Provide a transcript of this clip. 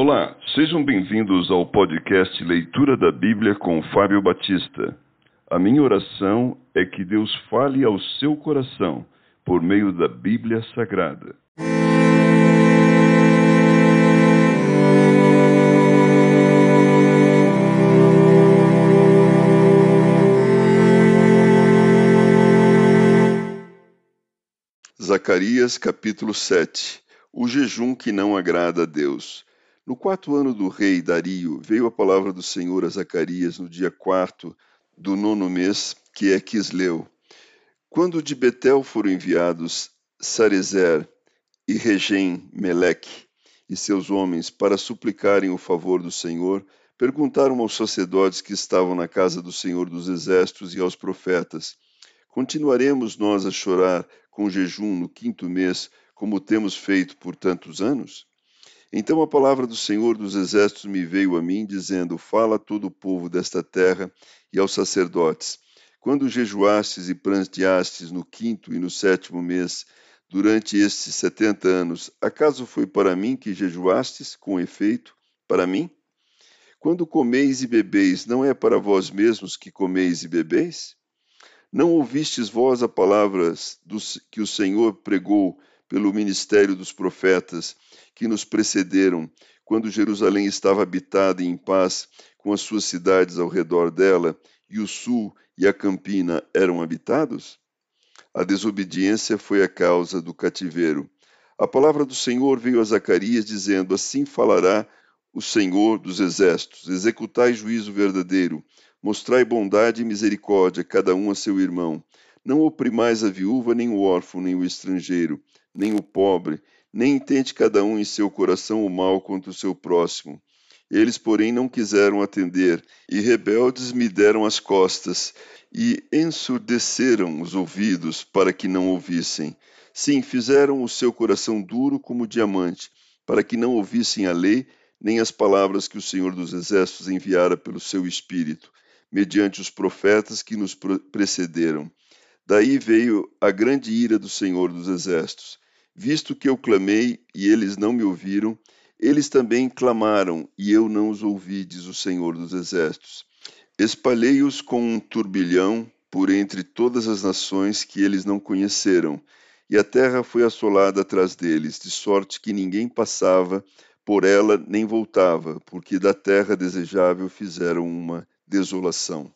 Olá, sejam bem-vindos ao podcast Leitura da Bíblia com Fábio Batista. A minha oração é que Deus fale ao seu coração por meio da Bíblia Sagrada. Zacarias capítulo 7 O jejum que não agrada a Deus. No quarto ano do rei Dario, veio a palavra do Senhor a Zacarias no dia quarto do nono mês, que é Quisleu. Quando de Betel foram enviados Sarezer e Regem Meleque e seus homens para suplicarem o favor do Senhor, perguntaram aos sacerdotes que estavam na casa do Senhor dos Exércitos e aos profetas: Continuaremos nós a chorar com jejum no quinto mês, como temos feito por tantos anos? Então a palavra do Senhor dos Exércitos me veio a mim, dizendo: Fala a todo o povo desta terra e aos sacerdotes. Quando jejuastes e pranteastes no quinto e no sétimo mês, durante estes setenta anos, acaso foi para mim que jejuastes, com efeito, para mim? Quando comeis e bebeis, não é para vós mesmos que comeis e bebeis? Não ouvistes vós as palavras que o Senhor pregou pelo ministério dos profetas que nos precederam, quando Jerusalém estava habitada e em paz, com as suas cidades ao redor dela, e o sul e a campina eram habitados? A desobediência foi a causa do cativeiro. A palavra do Senhor veio a Zacarias, dizendo: Assim falará o Senhor dos exércitos: Executai juízo verdadeiro, mostrai bondade e misericórdia, cada um a seu irmão. Não oprimais a viúva, nem o órfão, nem o estrangeiro, nem o pobre, nem intente cada um em seu coração o mal contra o seu próximo. Eles, porém, não quiseram atender, e rebeldes me deram as costas, e ensurdeceram os ouvidos para que não ouvissem. Sim, fizeram o seu coração duro como diamante, para que não ouvissem a lei, nem as palavras que o Senhor dos Exércitos enviara pelo seu Espírito, mediante os profetas que nos precederam. Daí veio a grande ira do Senhor dos Exércitos Visto que eu clamei e eles não me ouviram, eles também clamaram e eu não os ouvi, diz o Senhor dos Exércitos. Espalhei-os com um turbilhão por entre todas as nações que eles não conheceram, e a terra foi assolada atrás deles, de sorte que ninguém passava por ela nem voltava, porque da terra desejável fizeram uma desolação.